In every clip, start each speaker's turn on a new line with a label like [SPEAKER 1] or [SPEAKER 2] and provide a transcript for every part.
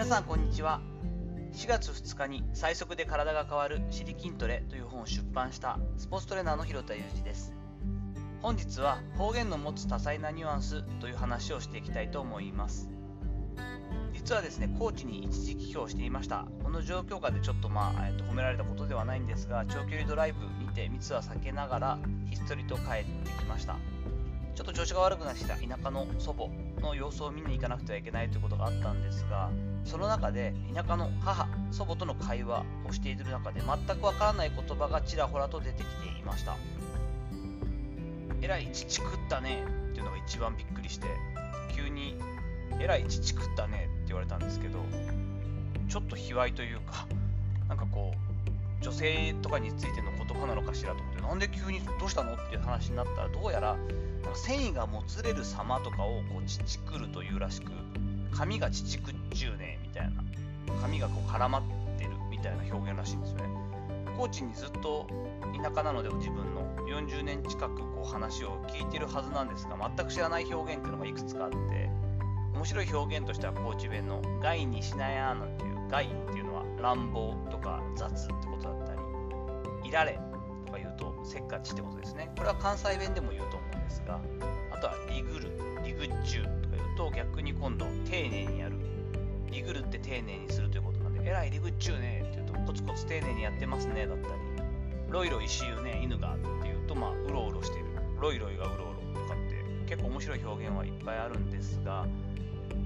[SPEAKER 1] 皆さんこんにちは。4月2日に最速で体が変わる「シリ筋トレ」という本を出版したスポーツトレーナーの広田裕二です。本日は方言の持つ多彩なニュアンスという話をしていきたいと思います。実はですねコーチに一時帰郷していました。この状況下でちょっとまあ、えー、と褒められたことではないんですが長距離ドライブにて密は避けながらひっそりと帰ってきました。ちょっと調子が悪くなってきた田舎の祖母の様子を見に行かなくてはいけないということがあったんですがその中で田舎の母祖母との会話をしている中で全くわからない言葉がちらほらと出てきていましたえらい父食ったねっていうのが一番びっくりして急にえらい父食ったねって言われたんですけどちょっと卑猥というかなんかこう女性とかについての言葉なのかしらと思ってなんで急にどうしたの？っていう話になったらどうやら繊維がもつれる様とかをこう乳くるというらしく髪が乳くっちゅうねみたいな。髪がこう絡まってるみたいな表現らしいんですよね。高知にずっと田舎なので自分の。40年近くこう話を聞いてるはずなんですが全く知らない表現っていうのがいくつかあって面白い表現としては高知弁の「害にしなや」なんていう「害」っていうのは乱暴とか雑ってことだったり「いられ」とか言うとせっかちってことですね。これは関西弁でも言うと思うんですがあとはリグルリグッチューとか言うと逆に今度丁寧にやる。リグルって丁寧にするということなんでえらいリグッチュねって言うとコツコツ丁寧にやってますねだったりロイロイしゆね犬がっていうとまあうろうろしてる。ロイロイがうろうろとかって結構面白い表現はいっぱいあるんですが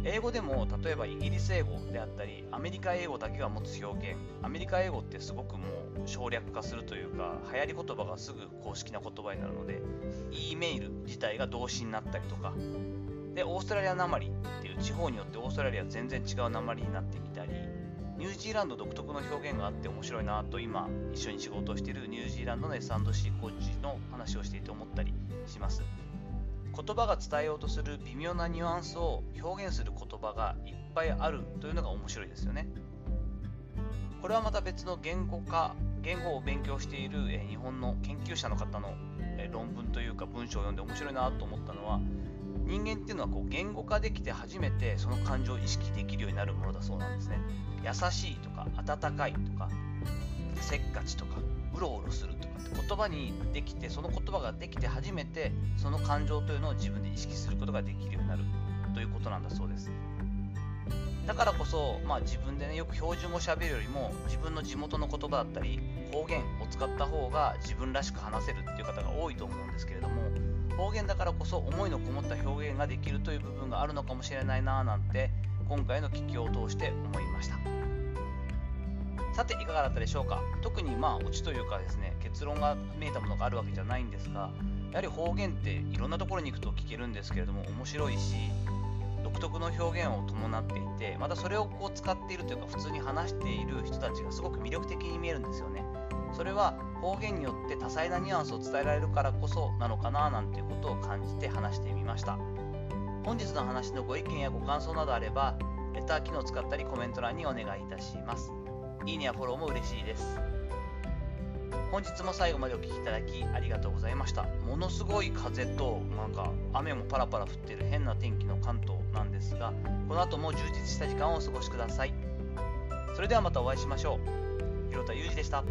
[SPEAKER 1] 英語でも例えばイギリス英語であったりアメリカ英語だけが持つ表現アメリカ英語ってすごくもう省略化するというか流行り言葉がすぐ公式な言葉になるので E メール自体が動詞になったりとか。でオーストラリアなまりっていう地方によってオーストラリア全然違うなまりになってみたりニュージーランド独特の表現があって面白いなと今一緒に仕事をしているニュージーランドの S&C コーチの話をしていて思ったりします。言葉が伝えようとする微妙なニュアンスを表現する言葉がいっぱいあるというのが面白いですよね。これはまた別の言語化言語を勉強している日本の研究者の方の論文というか文章を読んで面白いなと思ったのは人間っていうのはこう言語化できて初めてその感情を意識できるようになるものだそうなんですね。優しいとか温かいとかせっかちとかうろうろすると言葉にできてその言葉ができて初めてその感情というのを自分で意識することができるようになるということなんだそうです。だからこそ、まあ、自分でねよく標準語しゃべるよりも自分の地元の言葉だったり方言を使った方が自分らしく話せるっていう方が多いと思うんですけれども方言だからこそ思いのこもった表現ができるという部分があるのかもしれないなぁなんて今回の聞きを通して思いました。さていかがだったでしょうか？特にまあオチというかですね結論が見えたものがあるわけじゃないんですがやはり方言っていろんなところに行くと聞けるんですけれども面白いし独特の表現を伴っていてまたそれをこう使っているというか普通に話している人たちがすごく魅力的に見えるんですよね。それは方言によって多彩なニュアンスを伝えられるからこそなのかななんていうことを感じて話してみました。本日の話のご意見やご感想などあればレター機能を使ったりコメント欄にお願いいたします。いいねやフォローも嬉しいです。本日も最後までお聴きいただきありがとうございました。ものすごい風となんか雨もパラパラ降ってる変な天気の関東なんですがこの後も充実した時間をお過ごしください。それではまたお会いしましょう。広田裕二でした。